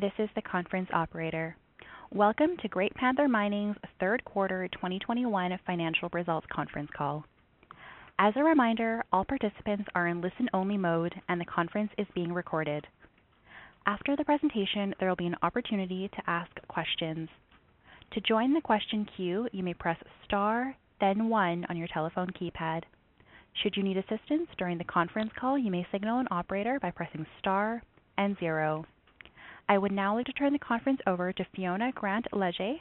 This is the conference operator. Welcome to Great Panther Mining's third quarter 2021 financial results conference call. As a reminder, all participants are in listen-only mode, and the conference is being recorded. After the presentation, there will be an opportunity to ask questions. To join the question queue, you may press star, then one on your telephone keypad. Should you need assistance during the conference call, you may signal an operator by pressing star and zero. I would now like to turn the conference over to Fiona Grant Leger,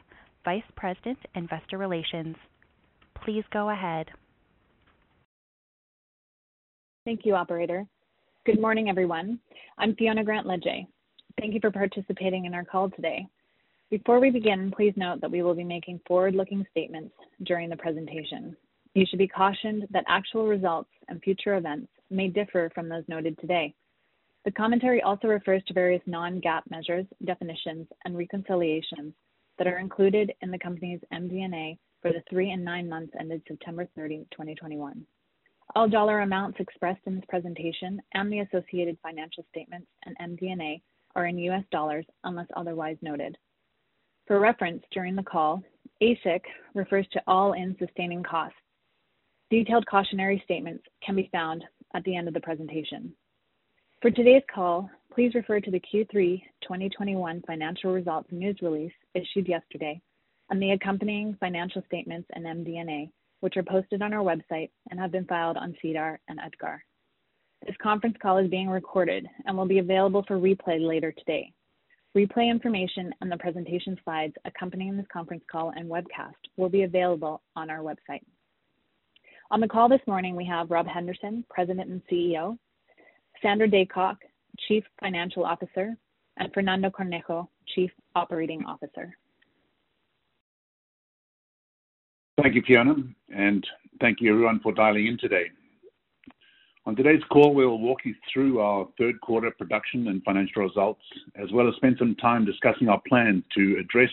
Vice President, Investor Relations. Please go ahead. Thank you, operator. Good morning, everyone. I'm Fiona Grant Leger. Thank you for participating in our call today. Before we begin, please note that we will be making forward-looking statements during the presentation. You should be cautioned that actual results and future events may differ from those noted today. The commentary also refers to various non-GAAP measures, definitions, and reconciliations that are included in the company's MD&A for the three and nine months ended September 30, 2021. All dollar amounts expressed in this presentation and the associated financial statements and MD&A are in US dollars unless otherwise noted. For reference during the call, AISC refers to all-in sustaining costs. Detailed cautionary statements can be found at the end of the presentation. For today's call, please refer to the Q3 2021 financial results news release issued yesterday and the accompanying financial statements and MD&A, which are posted on our website and have been filed on SEDAR and EDGAR. This conference call is being recorded and will be available for replay later today. Replay information and the presentation slides accompanying this conference call and webcast will be available on our website. On the call this morning, we have Rob Henderson, President and CEO, Sandra Daycock, Chief Financial Officer, and Fernando Cornejo, Chief Operating Officer. Thank you, Fiona, and thank you everyone for dialing in today. On today's call, we'll walk you through our third quarter production and financial results, as well as spend some time discussing our plan to address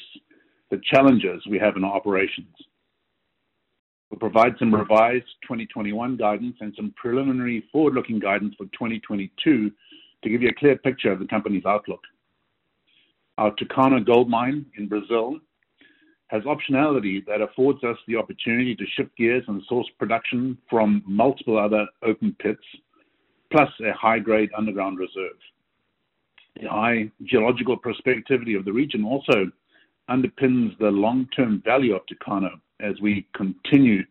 the challenges we have in our operations. We'll provide some revised 2021 guidance and some preliminary forward-looking guidance for 2022 to give you a clear picture of the company's outlook. Our Tucano Gold Mine in Brazil has optionality that affords us the opportunity to shift gears and source production from multiple other open pits, plus a high-grade underground reserve. The high geological prospectivity of the region also underpins the long-term value of Tucano as we continue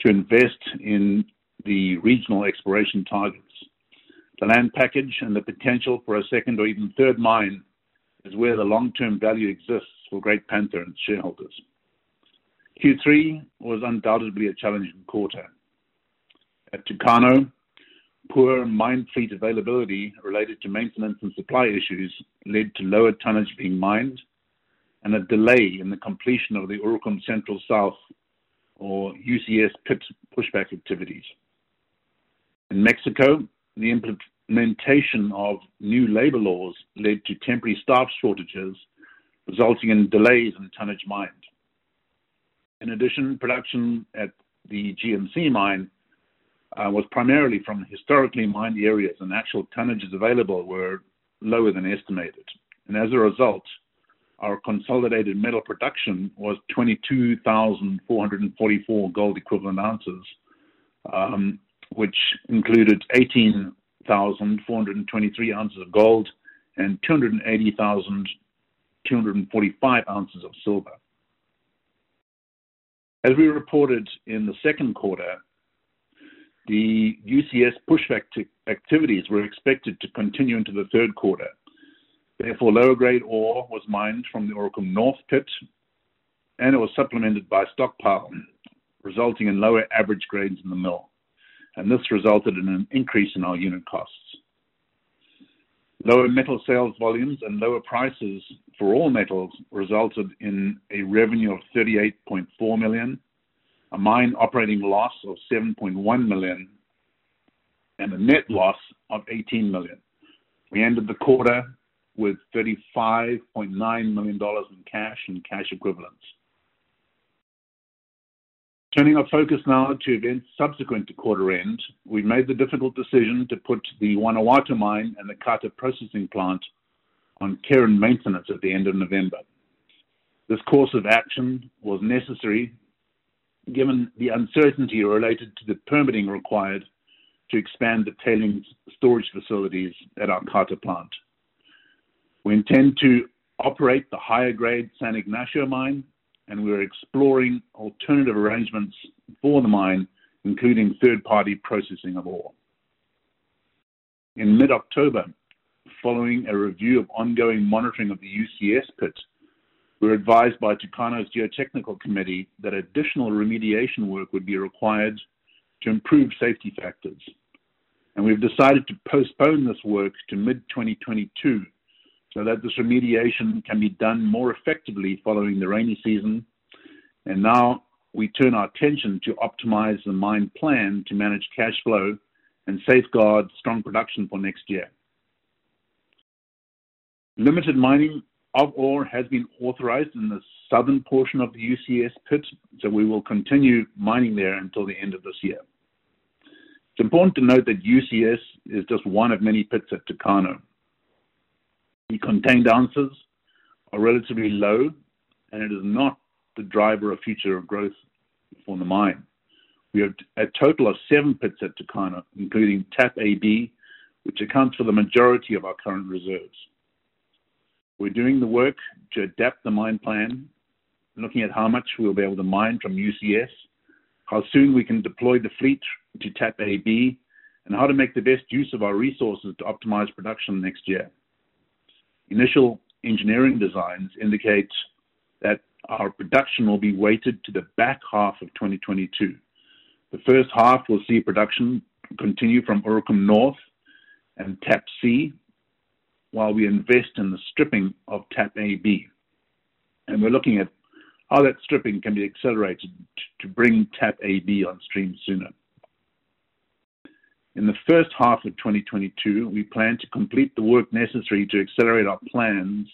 to invest in the regional exploration targets. The land package and the potential for a second or even third mine is where the long-term value exists for Great Panther and shareholders. Q3 was undoubtedly a challenging quarter. At Tucano, poor mine fleet availability related to maintenance and supply issues led to lower tonnage being mined and a delay in the completion of the Urucum Central South or UCS pit pushback activities. In Mexico, the implementation of new labor laws led to temporary staff shortages, resulting in delays in tonnage mined. In addition, production at the GMC mine uh, was primarily from historically mined areas, and actual tonnages available were lower than estimated. And as a result, our consolidated metal production was 22,444 gold equivalent ounces, um, which included 18,423 ounces of gold and 280,245 ounces of silver. As we reported in the second quarter, the UCS pushback activities were expected to continue into the third quarter. Therefore, lower grade ore was mined from the Urucum North pit, and it was supplemented by stockpile, resulting in lower average grades in the mill. And this resulted in an increase in our unit costs. Lower metal sales volumes and lower prices for all metals resulted in a revenue of 38.4 million, a mine operating loss of 7.1 million, and a net loss of 18 million. We ended the quarter with $35.9 million in cash and cash equivalents. Turning our focus now to events subsequent to quarter end, we made the difficult decision to put the Guanajuato mine and the Cata processing plant on care and maintenance at the end of November. This course of action was necessary given the uncertainty related to the permitting required to expand the tailings storage facilities at our Cata plant. We intend to operate the higher grade San Ignacio mine, and we're exploring alternative arrangements for the mine, including third-party processing of ore. In mid-October, following a review of ongoing monitoring of the UCS pit, we were advised by Tucano's geotechnical committee that additional remediation work would be required to improve safety factors. And we've decided to postpone this work to mid-2022 so that this remediation can be done more effectively following the rainy season. And now we turn our attention to optimize the mine plan to manage cash flow and safeguard strong production for next year. Limited mining of ore has been authorized in the southern portion of the UCS pit, so we will continue mining there until the end of this year. It's important to note that UCS is just one of many pits at Tucano. The contained ounces are relatively low, and it is not the driver of future growth for the mine. We have a total of seven pits at Tucano, including Tap AB, which accounts for the majority of our current reserves. We're doing the work to adapt the mine plan, looking at how much we'll be able to mine from UCS, how soon we can deploy the fleet to Tap AB, and how to make the best use of our resources to optimize production next year. Initial engineering designs indicate that our production will be weighted to the back half of 2022. The first half will see production continue from Urucum North and Tap C while we invest in the stripping of Tap AB. And We're looking at how that stripping can be accelerated to bring Tap AB on stream sooner. In the first half of 2022, we plan to complete the work necessary to accelerate our plans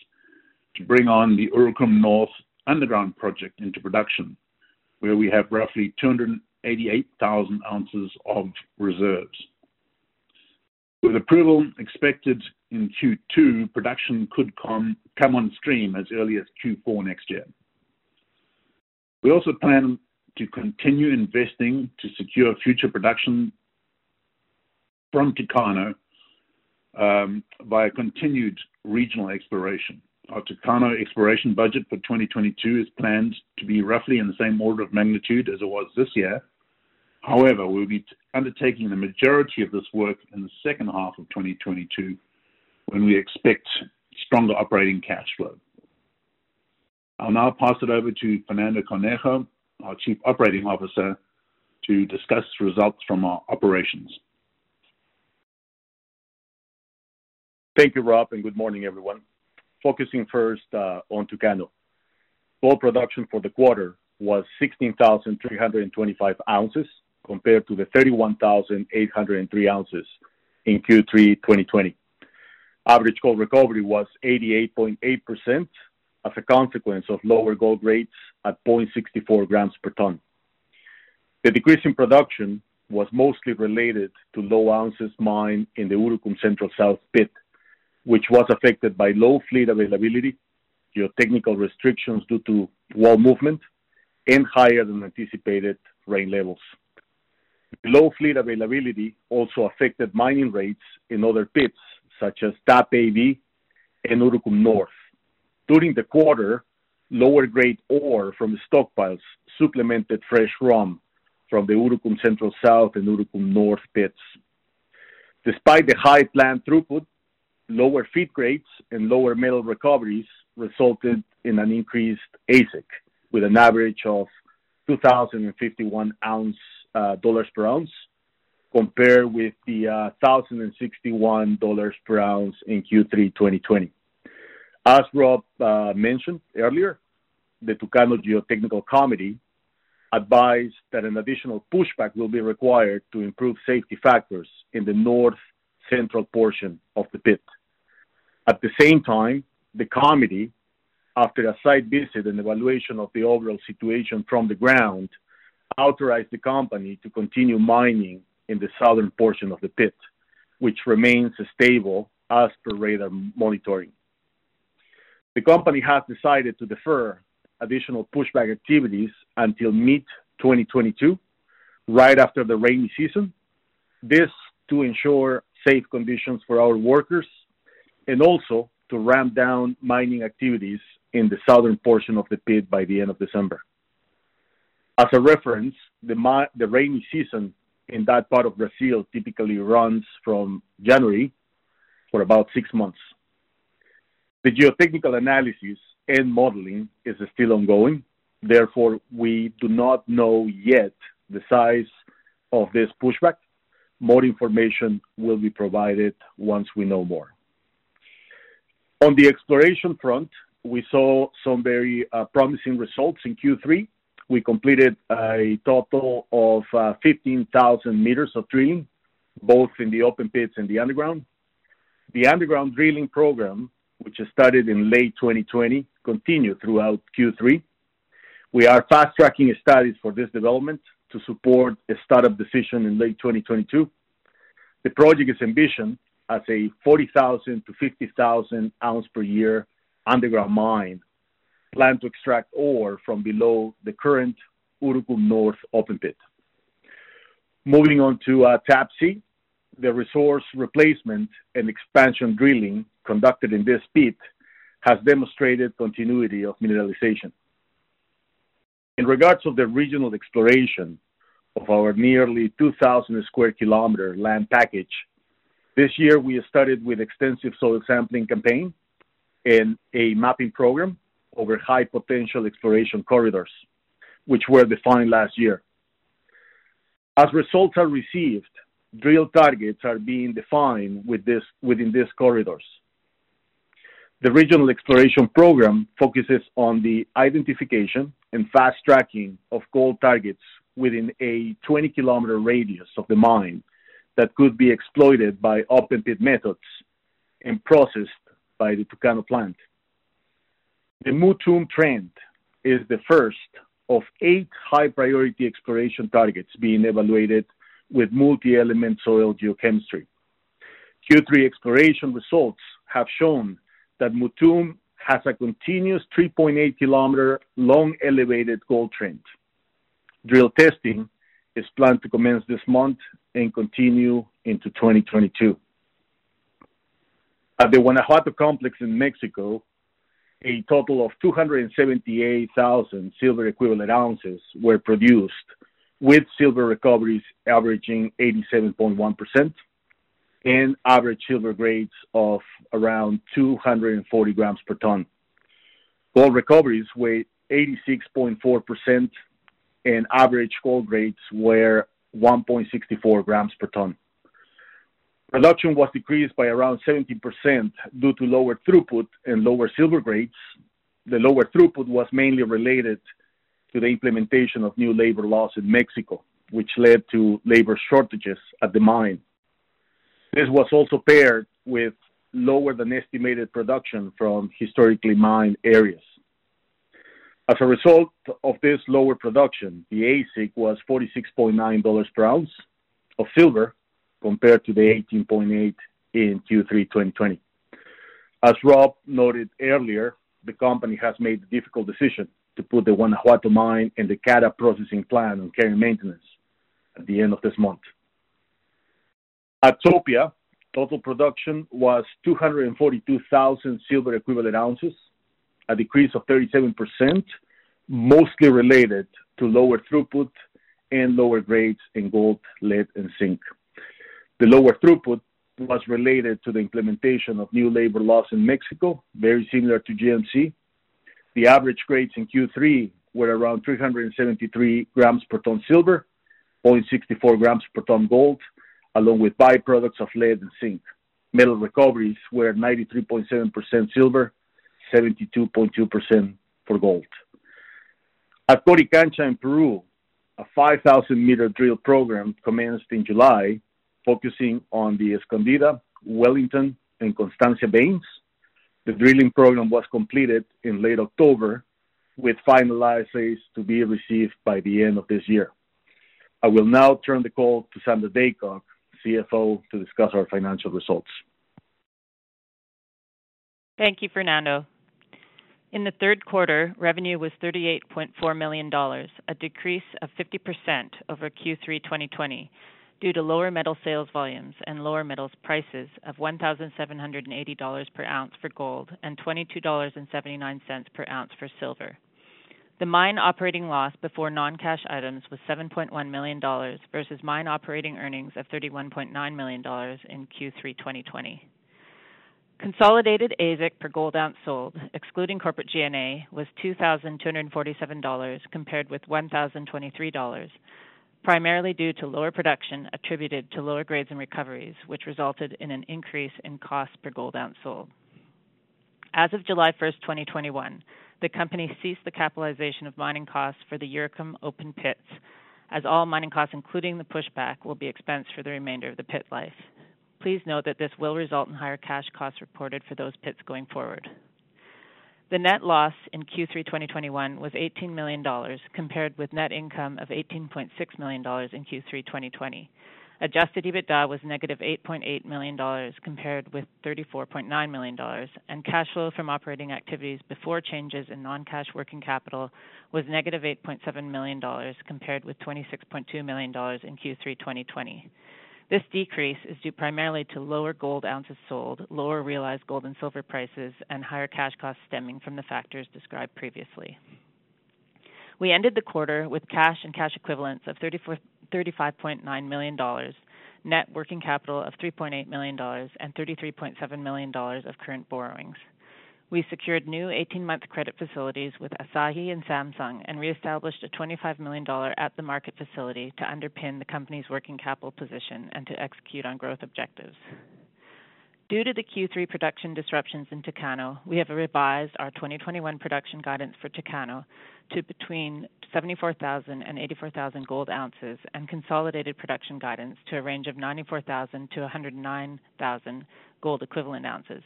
to bring on the Urucum North underground project into production, where we have roughly 288,000 ounces of reserves. With approval expected in Q2, production could come come on stream as early as Q4 next year. We also plan to continue investing to secure future production from Tucano via um, continued regional exploration. Our Tucano exploration budget for 2022 is planned to be roughly in the same order of magnitude as it was this year. However, we'll be undertaking the majority of this work in the second half of 2022, when we expect stronger operating cash flow. I'll now pass it over to Fernando Cornejo, our Chief Operating Officer, to discuss results from our operations. Thank you, Rob, and good morning, everyone. Focusing first uh, on Tucano. Gold production for the quarter was 16,325 ounces compared to the 31,803 ounces in Q3 2020. Average gold recovery was 88.8% as a consequence of lower gold rates at 0.64 grams per ton. The decrease in production was mostly related to low ounces mined in the Urucum Central South pit, which was affected by low fleet availability, geotechnical restrictions due to wall movement, and higher than anticipated rain levels. Low fleet availability also affected mining rates in other pits, such as Tap and Urucum North. During the quarter, lower grade ore from stockpiles supplemented fresh ROM from the Urucum Central South and Urucum North pits. Despite the high plant throughput, lower feed grades and lower metal recoveries resulted in an increased AISC, with an average of $2,051 uh, per ounce, compared with the uh, $1,061 per ounce in Q3 2020. As Rob uh, mentioned earlier, the Tucano Geotechnical Committee advised that an additional pushback will be required to improve safety factors in the north central portion of the pit. At the same time, the committee, after a site visit and evaluation of the overall situation from the ground, authorized the company to continue mining in the southern portion of the pit, which remains stable as per radar monitoring. The company has decided to defer additional pushback activities until mid-2022, right after the rainy season. This to ensure safe conditions for our workers and also to ramp down mining activities in the southern portion of the pit by the end of December. As a reference, the rainy season in that part of Brazil typically runs from January for about six months. The geotechnical analysis and modeling is still ongoing. Therefore, we do not know yet the size of this pushback. More information will be provided once we know more. On the exploration front, we saw some very uh, promising results in Q3. We completed a total of uh, 15,000 meters of drilling, both in the open pits and the underground. The underground drilling program, which started in late 2020, continued throughout Q3. We are fast-tracking studies for this development to support a startup decision in late 2022. The project is envisioned as a 40,000 to 50,000 ounce per year underground mine, planned to extract ore from below the current Urucum North open pit. Moving on to uh, TAPS, the resource replacement and expansion drilling conducted in this pit has demonstrated continuity of mineralization. In regards to the regional exploration of our nearly 2,000 square kilometer land package, this year we started with extensive soil sampling campaign and a mapping program over high potential exploration corridors, which were defined last year. As results are received, drill targets are being defined within these corridors. The regional exploration program focuses on the identification and fast-tracking of gold targets within a 20-kilometer radius of the mine that could be exploited by open pit methods and processed by the Tucano plant. The Mutum trend is the first of eight high-priority exploration targets being evaluated with multi-element soil geochemistry. Q3 exploration results have shown that Mutum has a continuous 3.8 km long elevated gold trend. Drill testing is planned to commence this month and continue into 2022. At the Guanajuato complex in Mexico, a total of 278,000 silver equivalent ounces were produced, with silver recoveries averaging 87.1% and average silver grades of around 240 grams per ton. Gold recoveries were 86.4% and average gold grades were 1.64 grams per ton. Production was decreased by around 17% due to lower throughput and lower silver grades. The lower throughput was mainly related to the implementation of new labor laws in Mexico, which led to labor shortages at the mine. This was also paired with lower than estimated production from historically mined areas. As a result of this lower production, the AISC was $46.9 per ounce of silver compared to the $18.8 in Q3 2020. As Rob noted earlier, the company has made the difficult decision to put the Guanajuato mine and the Cata processing plant on care and maintenance at the end of this month. At Topia, total production was 242,000 silver equivalent ounces, a decrease of 37%, mostly related to lower throughput and lower grades in gold, lead, and zinc. The lower throughput was related to the implementation of new labor laws in Mexico, very similar to GMC. The average grades in Q3 were around 373 grams per ton silver, 0.64 grams per ton gold, along with byproducts of lead and zinc. Metal recoveries were 93.7% silver, 72.2% for gold. At Coricancha in Peru, a 5,000-meter drill program commenced in July, focusing on the Escondida, Wellington, and Constancia veins. The drilling program was completed in late October, with final assays to be received by the end of this year. I will now turn the call to Sandra Daycock, CFO, to discuss our financial results. Thank you, Fernando. In the third quarter, revenue was $38.4 million, a decrease of 50% over Q3 2020 due to lower metal sales volumes and lower metals prices of $1,780 per ounce for gold and $22.79 per ounce for silver. The mine operating loss before non-cash items was $7.1 million versus mine operating earnings of $31.9 million in Q3 2020. Consolidated AISC per gold ounce sold, excluding corporate G&A, was $2,247 compared with $1,023, primarily due to lower production attributed to lower grades and recoveries, which resulted in an increase in cost per gold ounce sold. As of July 1, 2021, the company ceased the capitalization of mining costs for the Urucum open pits, as all mining costs, including the pushback, will be expensed for the remainder of the pit life. Please note that this will result in higher cash costs reported for those pits going forward. The net loss in Q3 2021 was $18 million, compared with net income of $18.6 million in Q3 2020. Adjusted EBITDA was negative -$8.8 million compared with $34.9 million, and cash flow from operating activities before changes in non-cash working capital was negative -$8.7 million compared with $26.2 million in Q3 2020. This decrease is due primarily to lower gold ounces sold, lower realized gold and silver prices, and higher cash costs stemming from the factors described previously. We ended the quarter with cash and cash equivalents of $35.9 million, net working capital of $3.8 million, and $33.7 million of current borrowings. We secured new 18-month credit facilities with Asahi and Samsung and reestablished a $25 million at-the-market facility to underpin the company's working capital position and to execute on growth objectives. Due to the Q3 production disruptions in Tucano, we have revised our 2021 production guidance for Tucano to between 74,000 and 84,000 gold ounces and consolidated production guidance to a range of 94,000 to 109,000 gold equivalent ounces.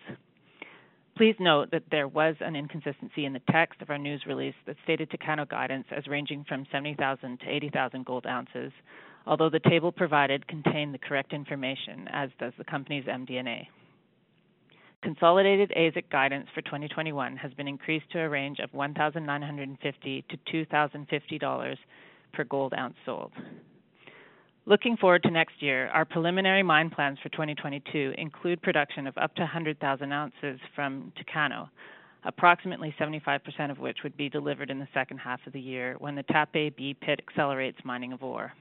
Please note that there was an inconsistency in the text of our news release that stated Tucano guidance as ranging from 70,000 to 80,000 gold ounces, although the table provided contained the correct information, as does the company's MD&A. Consolidated AISC guidance for 2021 has been increased to a range of $1,950-$2,050 per gold ounce sold. Looking forward to next year, our preliminary mine plans for 2022 include production of up to 100,000 ounces from Tucano, approximately 75% of which would be delivered in the second half of the year when the TAP AB pit accelerates mining of ore.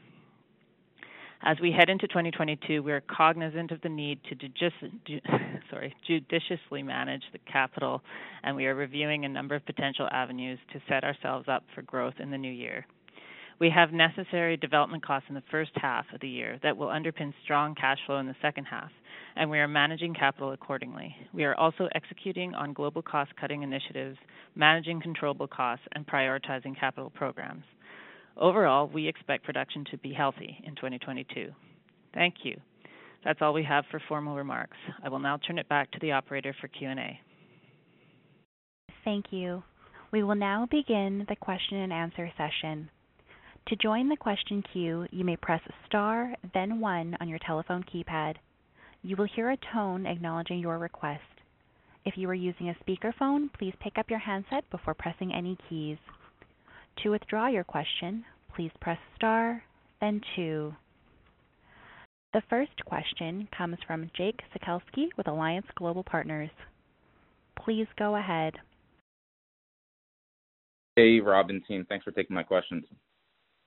As we head into 2022, we are cognizant of the need to judiciously manage the capital, and we are reviewing a number of potential avenues to set ourselves up for growth in the new year. We have necessary development costs in the first half of the year that will underpin strong cash flow in the second half, and we are managing capital accordingly. We are also executing on global cost-cutting initiatives, managing controllable costs, and prioritizing capital programs. Overall, we expect production to be healthy in 2022. Thank you. That's all we have for formal remarks. I will now turn it back to the operator for Q&A. Thank you. We will now begin the question and answer session. To join the question queue, you may press star then one on your telephone keypad. You will hear a tone acknowledging your request. If you are using a speakerphone, please pick up your handset before pressing any keys. To withdraw your question, please press star then two. The first question comes from Jake Sekelsky with Alliance Global Partners. Please go ahead. Hey, Rob and team. Thanks for taking my questions.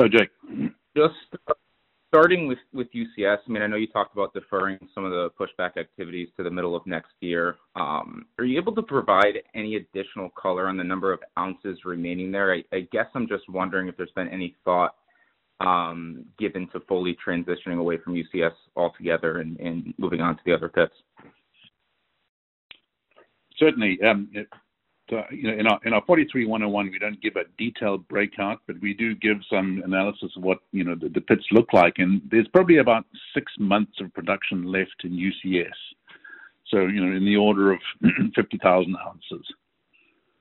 Hello, Jake. Just starting with with UCS, I mean, I know you talked about deferring some of the pushback activities to the middle of next year. Um, are you able to provide any additional color on the number of ounces remaining there? I, I guess I'm just wondering if there's been any thought um, given to fully transitioning away from UCS altogether and, and moving on to the other pits. Certainly. Uh, you know, in our in our 43-101, we don't give a detailed breakout, but we do give some analysis of what you know the, the pits look like, and there's probably about six months of production left in UCS. So you know, in the order of 50,000 ounces.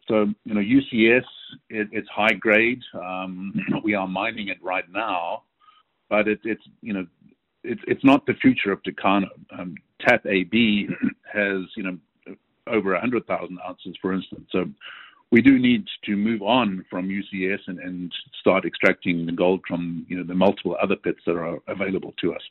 So you know, UCS it, it's high grade. Um, we are mining it right now, but it, it's you know, it's it's not the future of Tucano. Um, TAP AB has you know over 100,000 ounces, for instance. So we do need to move on from UCS and, and start extracting the gold from you know the multiple other pits that are available to us.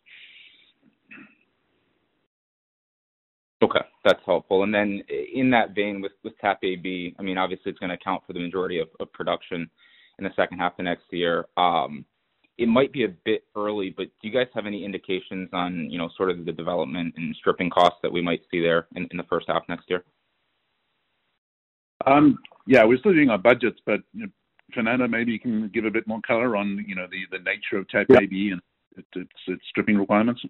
Okay, that's helpful. And then in that vein, with with TAP AB, I mean, obviously it's going to account for the majority of, of production in the second half of next year. Um, it might be a bit early, but do you guys have any indications on, you know, sort of the development and stripping costs that we might see there in, in the first half next year? Um, yeah, we're still doing our budgets, but you know, Fernando, maybe you can give a bit more color on, you know, the, the nature of TAP Yeah. AB and its, its, its stripping requirements.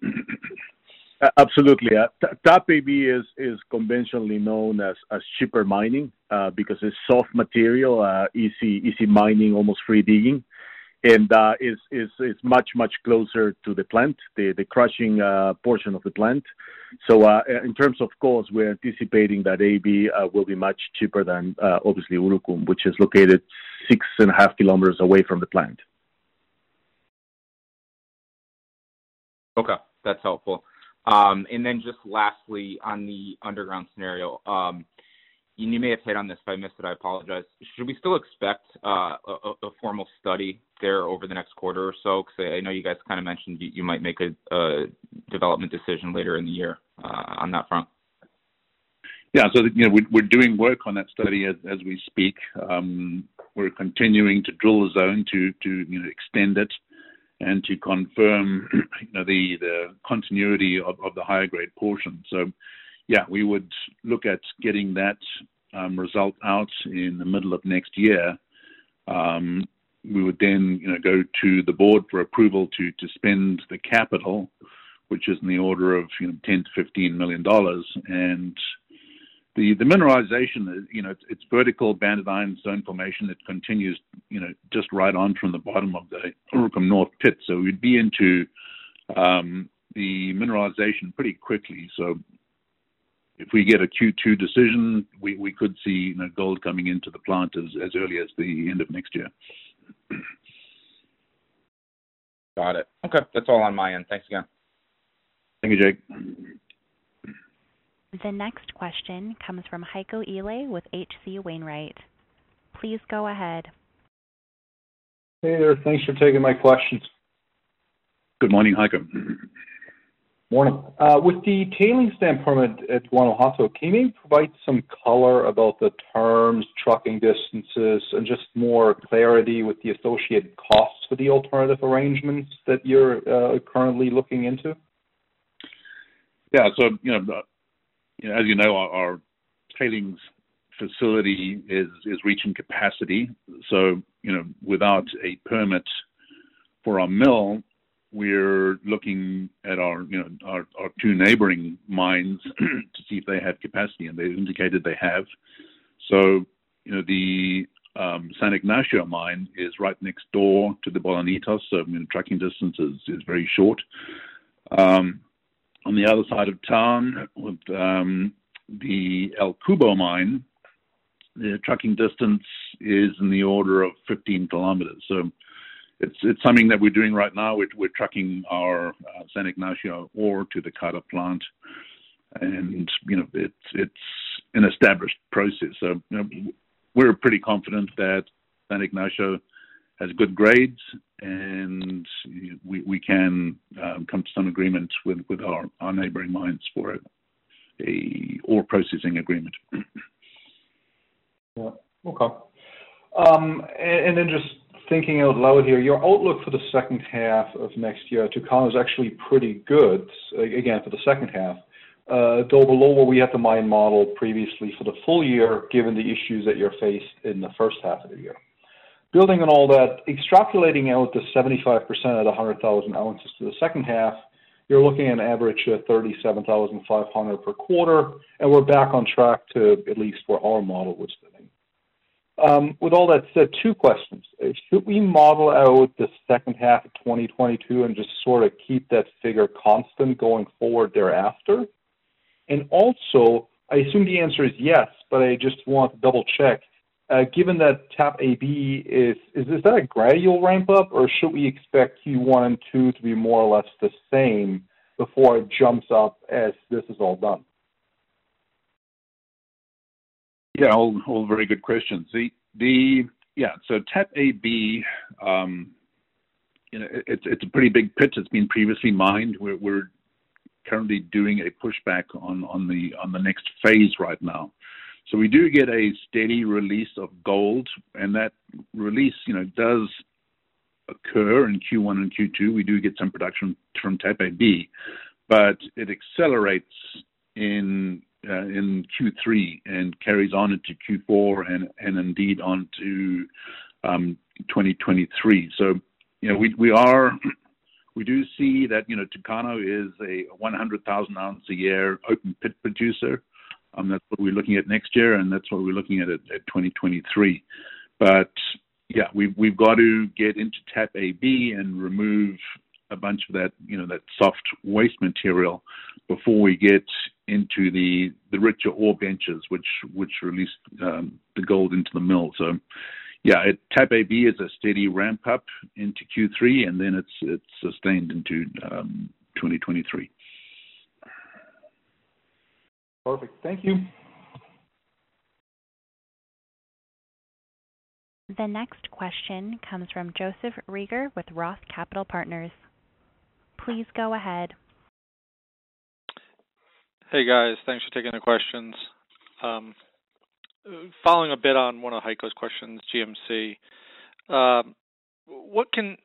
Uh, Absolutely. Uh, T- TAP AB is is conventionally known as as cheaper mining uh, because it's soft material, uh, easy easy mining, almost free digging, and uh, is is is much much closer to the plant, the the crushing uh, portion of the plant. So uh, in terms of cost, we're anticipating that AB uh, will be much cheaper than uh, obviously Urucum, which is located six and a half kilometers away from the plant. Okay, that's helpful. Um, and then just lastly, on the underground scenario, um, you you may have hit on this. If I missed it, I apologize. Should we still expect uh, a a formal study there over the next quarter or so? Because I know you guys kind of mentioned you might make a development decision later in the year uh, on that front. Yeah, so you know we're, doing work on that study as, we speak. Um, we're continuing to drill the zone to to you know extend it and to confirm you know the the continuity of, the higher grade portion. So yeah, we would look at getting that um, result out in the middle of next year. We would then you know go to the board for approval to to spend the capital, which is in the order of you know 10 to 15 million dollars and the the mineralization you know it's, vertical banded iron zone formation. that continues you know just right on from the bottom of the Urucum North pit. So we'd be into um, the mineralization pretty quickly. So if we get a Q2 decision, we, we could see you know, gold coming into the plant as, as early as the end of next year. Got it. Okay, that's all on my end. Thanks again. Thank you, Jake. The next question comes from Heiko Ihle with H.C. Wainwright. Please go ahead. Hey there. Thanks for taking my questions. Good morning, Heiko. Morning. Uh, With the tailings dam permit at Guanajuato, can you provide some color about the terms, trucking distances, and just more clarity with the associated costs for the alternative arrangements that you're uh, currently looking into? Yeah, so you know, uh, you know, as you know, our, our tailings facility is is reaching capacity. So you know, without a permit for our mill, we're looking at our you know our, our two neighboring mines to see if they have capacity, and they indicated they have. So you know the um, San Ignacio mine is right next door to the Bolañitos, so I mean, trucking distance is, is very short. Um, on the other side of town, with um, the El Cubo mine, the trucking distance is in the order of 15 kilometers. So it's it's something that we're doing right now. We're, we're trucking our uh, San Ignacio ore to the Cata plant, and you know it's it's an established process. So you know, we're pretty confident that San Ignacio has good grades, and we we can um, come to some agreement with with our our neighboring mines for a, a ore processing agreement. yeah. Okay. Um, and, and then just thinking out loud here, your outlook for the second half of next year, Tucano, is actually pretty good, again, for the second half, uh, though below what we had the mine model previously for the full year, given the issues that you're faced in the first half of the year. Building on all that, extrapolating out the 75% of the 100,000 ounces to the second half, you're looking at an average of 37,500 per quarter, and we're back on track to at least where our model was sitting. Um, with all that said, two questions. Should we model out the second half of 2022 and just sort of keep that figure constant going forward thereafter? And also, I assume the answer is yes, but I just want to double check. Uh, given that TAP AB is, is is that a gradual ramp up, or should we expect Q1 and 2 to be more or less the same before it jumps up as this is all done? Yeah, all, all very good questions. The, the yeah, so TAP AB, um, you know, it's it's a pretty big pit. It's been previously mined. We're, we're currently doing a pushback on on the on the next phase right now. So we do get a steady release of gold, and that release, you know, does occur in Q1 and Q2. We do get some production from TAP AB, but it accelerates in uh, in Q3 and carries on into Q4 and and indeed on to um, 2023. So, you know, we we are we do see that you know Tucano is a 100,000 ounce a year open pit producer. Um, that's what we're looking at next year, and that's what we're looking at at, at 2023. But yeah, we've we've got to get into TAP AB and remove a bunch of that, you know, that soft waste material before we get into the the richer ore benches, which which release um, the gold into the mill. So, yeah, it, TAP AB is a steady ramp up into Q3, and then it's it's sustained into um, 2023. Perfect. Thank you. The next question comes from Joseph Reagor with Roth Capital Partners. Please go ahead. Hey, guys. Thanks for taking the questions. Um, following a bit on one of Heiko's questions, GMC, um, what can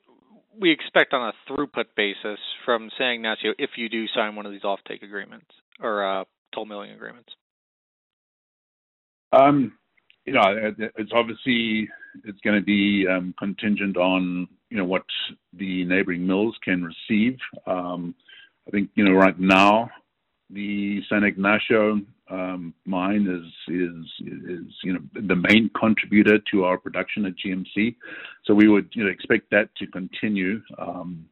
we expect on a throughput basis from San Ignacio if you do sign one of these offtake agreements or uh, toll milling agreements? Um, you know, it's obviously to be contingent on you know what the neighboring mills can receive. I think you know right now the San Ignacio um, mine is is is you know the main contributor to our production at GMC, so we would you know expect that to continue. Um,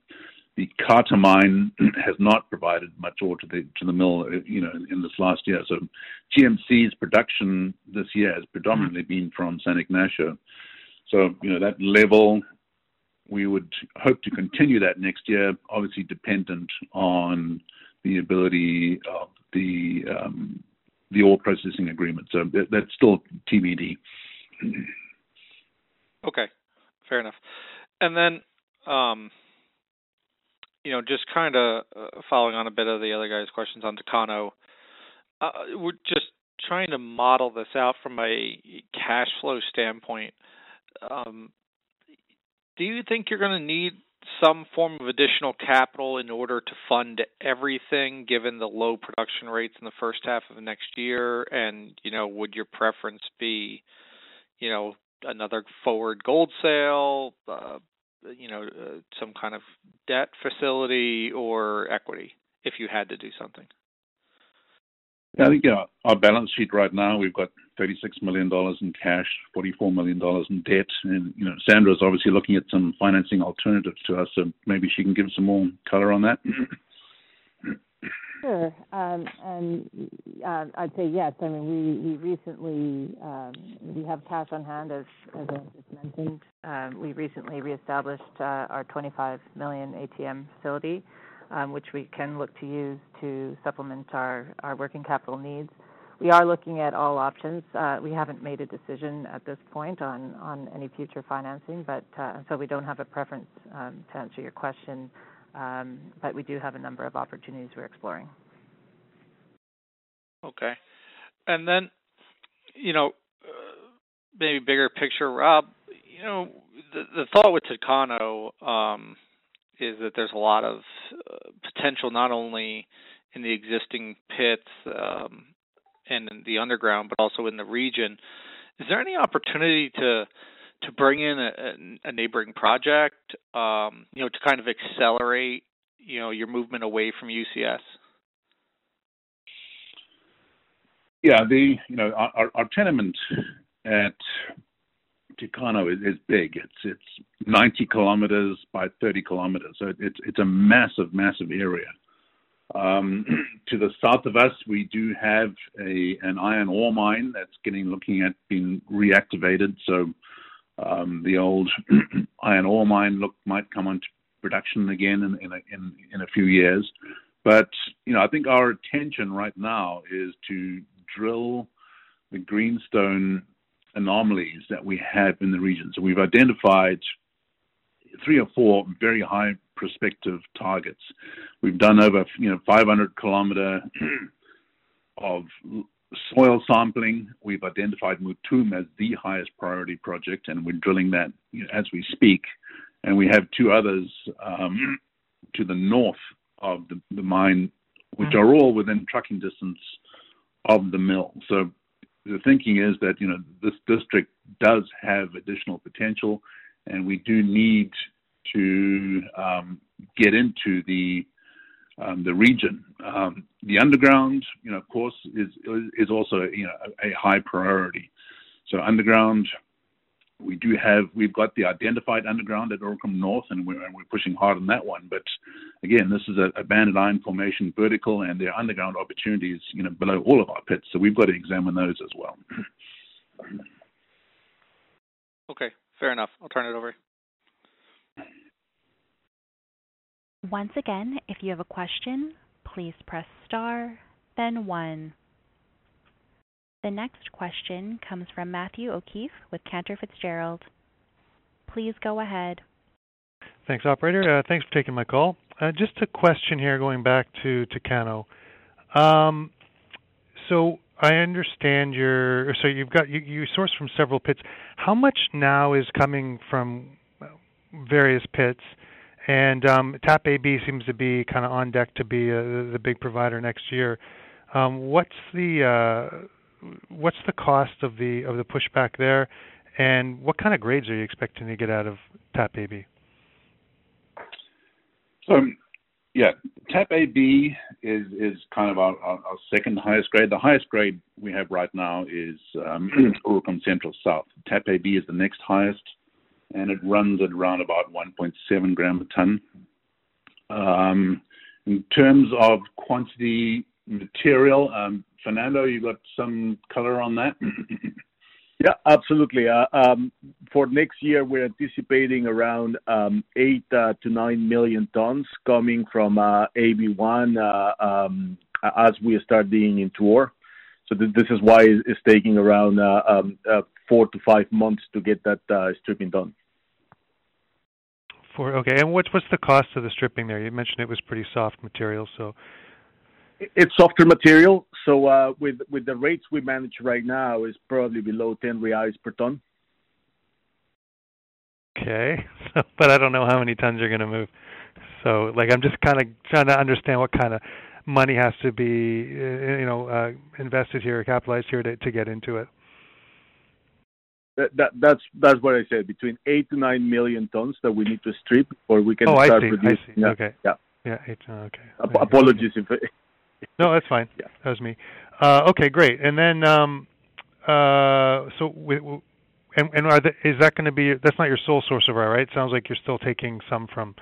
the Cata mine has not provided much ore to the to the mill, you know, in, in this last year. So GMC's production this year has predominantly been from San Ignacio. So you know that level, we would hope to continue that next year. Obviously, dependent on the ability of the um, the ore processing agreement. So that, that's still TBD. Okay, fair enough. And then. Um you know, just kind of uh, following on a bit of the other guys' questions on Tucano, uh, we're just trying to model this out from a cash flow standpoint. Um, do you think you're going to need some form of additional capital in order to fund everything, given the low production rates in the first half of next year? And you know, would your preference be, you know, another forward gold sale, uh, you know, uh, some kind of debt facility or equity if you had to do something? I think you know, our balance sheet right now, we've got $36 million in cash, $44 million in debt. And, you know, Sandra is obviously looking at some financing alternatives to us, so maybe she can give some more color on that. Sure. Um, and uh, I'd say yes. I mean, we, we recently um, we have cash on hand, as as I just mentioned. Um, we recently reestablished uh, our 25 million ATM facility, um, which we can look to use to supplement our our working capital needs. We are looking at all options. Uh, we haven't made a decision at this point on on any future financing, but uh, so we don't have a preference um, to answer your question. Um, but we do have a number of opportunities we're exploring. Okay. And then, you know, uh, maybe bigger picture, Rob, you know, the, the thought with Tucano um, is that there's a lot of uh, potential not only in the existing pits um, and in the underground, but also in the region. Is there any opportunity to to bring in a, a neighboring project, um, you know, to kind of accelerate, you know, your movement away from UCS? Yeah, the you know our, our tenement at Tucano is, is big. It's it's 90 kilometers by 30 kilometers, so it's it's a massive, massive area. Um, to the south of us, we do have a an iron ore mine that's getting looking at being reactivated. So um, the old iron ore mine look might come into production again in in a, in, in a few years. But you know, I think our attention right now is to drill the greenstone anomalies that we have in the region. So we've identified three or four very high prospective targets. We've done over you know 500 kilometer of soil sampling. We've identified Mutum as the highest priority project, and we're drilling that you know, as we speak. And we have two others um, to the north of the, the mine, which are all within trucking distance of the mill. So the thinking is that you know this district does have additional potential, and we do need to um, get into the um, the region. Um, the underground, you know, of course, is is also you know a, high priority. So underground, we do have we've got the identified underground at Urucum North, and we're, and we're pushing hard on that one. But again, this is a, a banded iron formation vertical, and there are underground opportunities, you know, below all of our pits. So we've got to examine those as well. Okay, fair enough. I'll turn it over. Once again, if you have a question, please press star, then one. The next question comes from Matthew O'Keefe with Cantor Fitzgerald. Please go ahead. Thanks, operator. Uh, thanks for taking my call. Uh, just a question here going back to Tucano. Um, so I understand your so you've got you, you source from several pits. How much now is coming from various pits? And um, TAP AB seems to be kind of on deck to be uh, the big provider next year. Um, what's the uh, what's the cost of the of the pushback there, and what kind of grades are you expecting to get out of TAP AB? So, yeah, TAP AB is is kind of our, our, our, second highest grade. The highest grade we have right now is um, Urucum Central South. TAP AB is the next highest, and it runs at around about 1.7 gram a ton. Um, in terms of quantity material, um, Fernando, you got some color on that? Yeah, absolutely. Uh, um, for next year, we're anticipating around um, 8 uh, to 9 million tons coming from uh, AB1 uh, um, as we start being in tour. So this is why it's taking around uh, um, uh, four to five months to get that stripping done. For okay, and what's what's the cost of the stripping there? You mentioned it was pretty soft material, so it's softer material, so uh, with with the rates we manage right now, is probably below 10 reais per ton. Okay, but I don't know how many tons you're going to move. So, like, I'm just kind of trying to understand what kind of money has to be, uh, you know, uh, invested here, capitalized here to to get into it. That, that, that's that's what I said. Between eight to nine million tons that we need to strip, or we can start producing. oh, I see. I see. Yeah, okay. Yeah. Yeah. Eight, okay. apologies if no, that's fine. Yeah. That was me. Uh, okay, great. And then um, uh, so with, and, and are the, is that going to be? That's not your sole source of ore, right? It sounds like you're still taking some from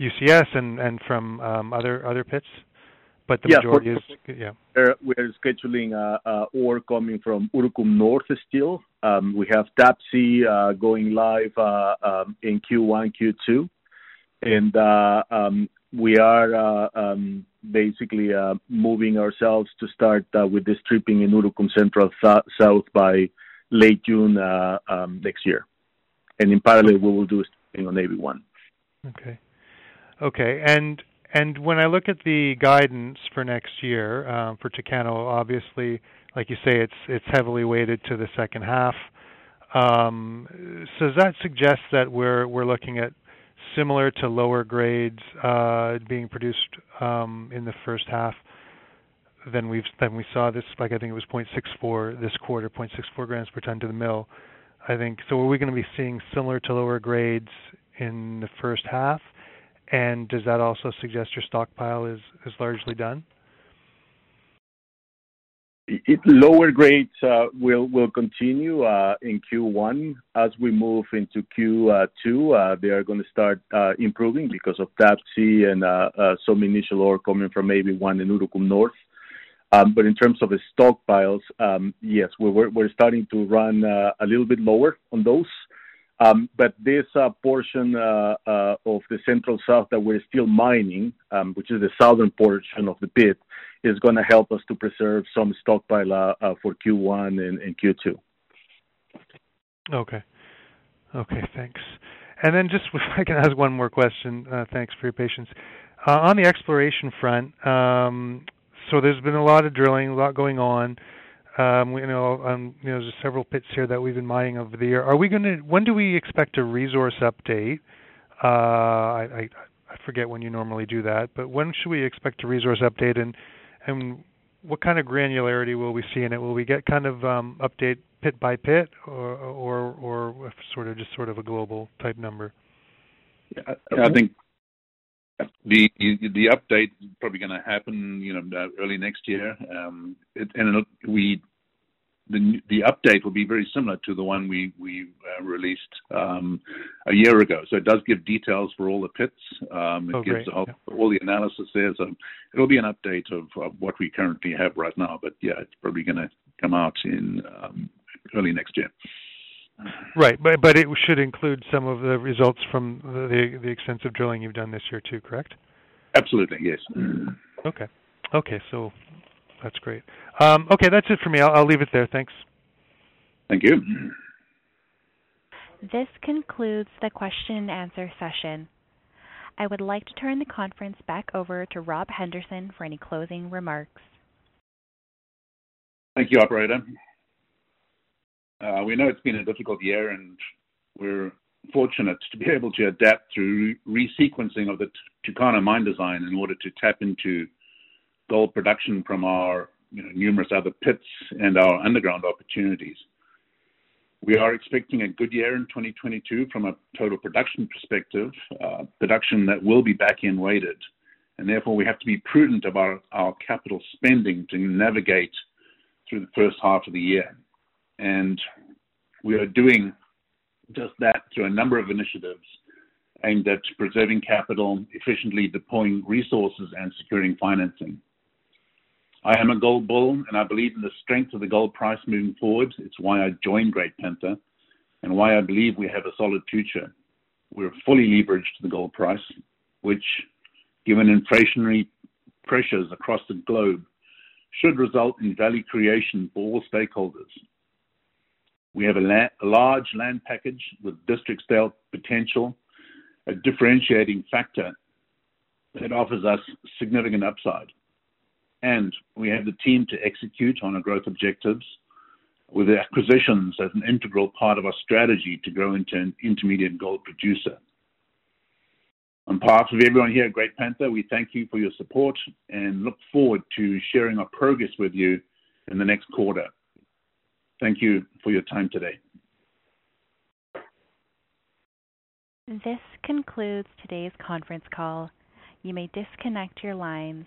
UCS and and from um, other other pits, but the Yeah, majority for- is yeah. We're we're scheduling uh, uh, ore coming from Urucum North still. Um, We have TAPC uh, going live uh, um, in Q1, Q2. and uh, um, We are uh, um, basically uh, moving ourselves to start uh, with the stripping in Urucum Central Sou- South by late June um, next year. and In parallel, we will do stripping on AB1. Okay. Okay. And and when I look at the guidance for next year um, for Tucano, obviously, like you say, it's it's heavily weighted to the second half. Um, so does that suggest that we're we're looking at similar to lower grades uh, being produced um, in the first half than we saw this? Like I think it was 0.64 this quarter, 0.64 grams per ton to the mill. I think so. Are we going to be seeing similar to lower grades in the first half? And does that also suggest your stockpile is is largely done? Lower grades uh, will continue uh, in Q1. As we move into Q2, uh, they are going to start improving because of TAPC and some initial ore coming from maybe one in Urucum North. Um, But in terms of the stockpiles, um, yes, we're starting to run a little bit lower on those. Um, But this portion of the Central South that we're still mining, which is the southern portion of the pit, is going to help us to preserve some stockpile uh, uh, for Q1 and, and Q2. Okay. Okay, thanks. And then just if I can ask one more question, uh, thanks for your patience. On the exploration front, um, so there's been a lot of drilling, a lot going on. Um, we, know, um, you know, there's several pits here that we've been mining over the year. Are we to? When do we expect a resource update? I forget when you normally do that, but when should we expect a resource update, and and what kind of granularity will we see in it? Will we get kind of um, update pit by pit, or or or sort of just sort of a global type number? Yeah, I think the the update is probably going to happen, you know, early next year. Um, it, and it'll, we the the update will be very similar to the one we we uh, released um, a year ago. So it does give details for all the pits. Um, it Oh, gives all, Yeah. all the analysis there. So it'll be an update of, of what we currently have right now. But yeah, it's probably going to come out in um, early next year. Right, but but it should include some of the results from the the, the extensive drilling you've done this year too, correct? Absolutely, yes. Okay. Okay, so that's great. Um, okay, that's it for me. I'll, I'll leave it there. Thanks. Thank you. This concludes the question and answer session. I would like to turn the conference back over to Rob Henderson for any closing remarks. Thank you, operator. Uh, we know it's been a difficult year, and we're fortunate to be able to adapt through resequencing of the Tucano mine design in order to tap into gold production from our you know, numerous other pits and our underground opportunities. We are expecting a good year in 2022 from a total production perspective, uh, production that will be back-end weighted, and therefore we have to be prudent about our capital spending to navigate through the first half of the year. And we are doing just that through a number of initiatives aimed at preserving capital, efficiently deploying resources, and securing financing. I am a gold bull, and I believe in the strength of the gold price moving forward. It's why I joined Great Panther and why I believe we have a solid future. We're fully leveraged to the gold price, which, given inflationary pressures across the globe, should result in value creation for all stakeholders. We have a, la- a large land package with district scale potential, a differentiating factor that offers us significant upside. And we have the team to execute on our growth objectives with acquisitions as an integral part of our strategy to grow into an intermediate gold producer. On behalf of everyone here at Great Panther, we thank you for your support and look forward to sharing our progress with you in the next quarter. Thank you for your time today. This concludes today's conference call. You may disconnect your lines.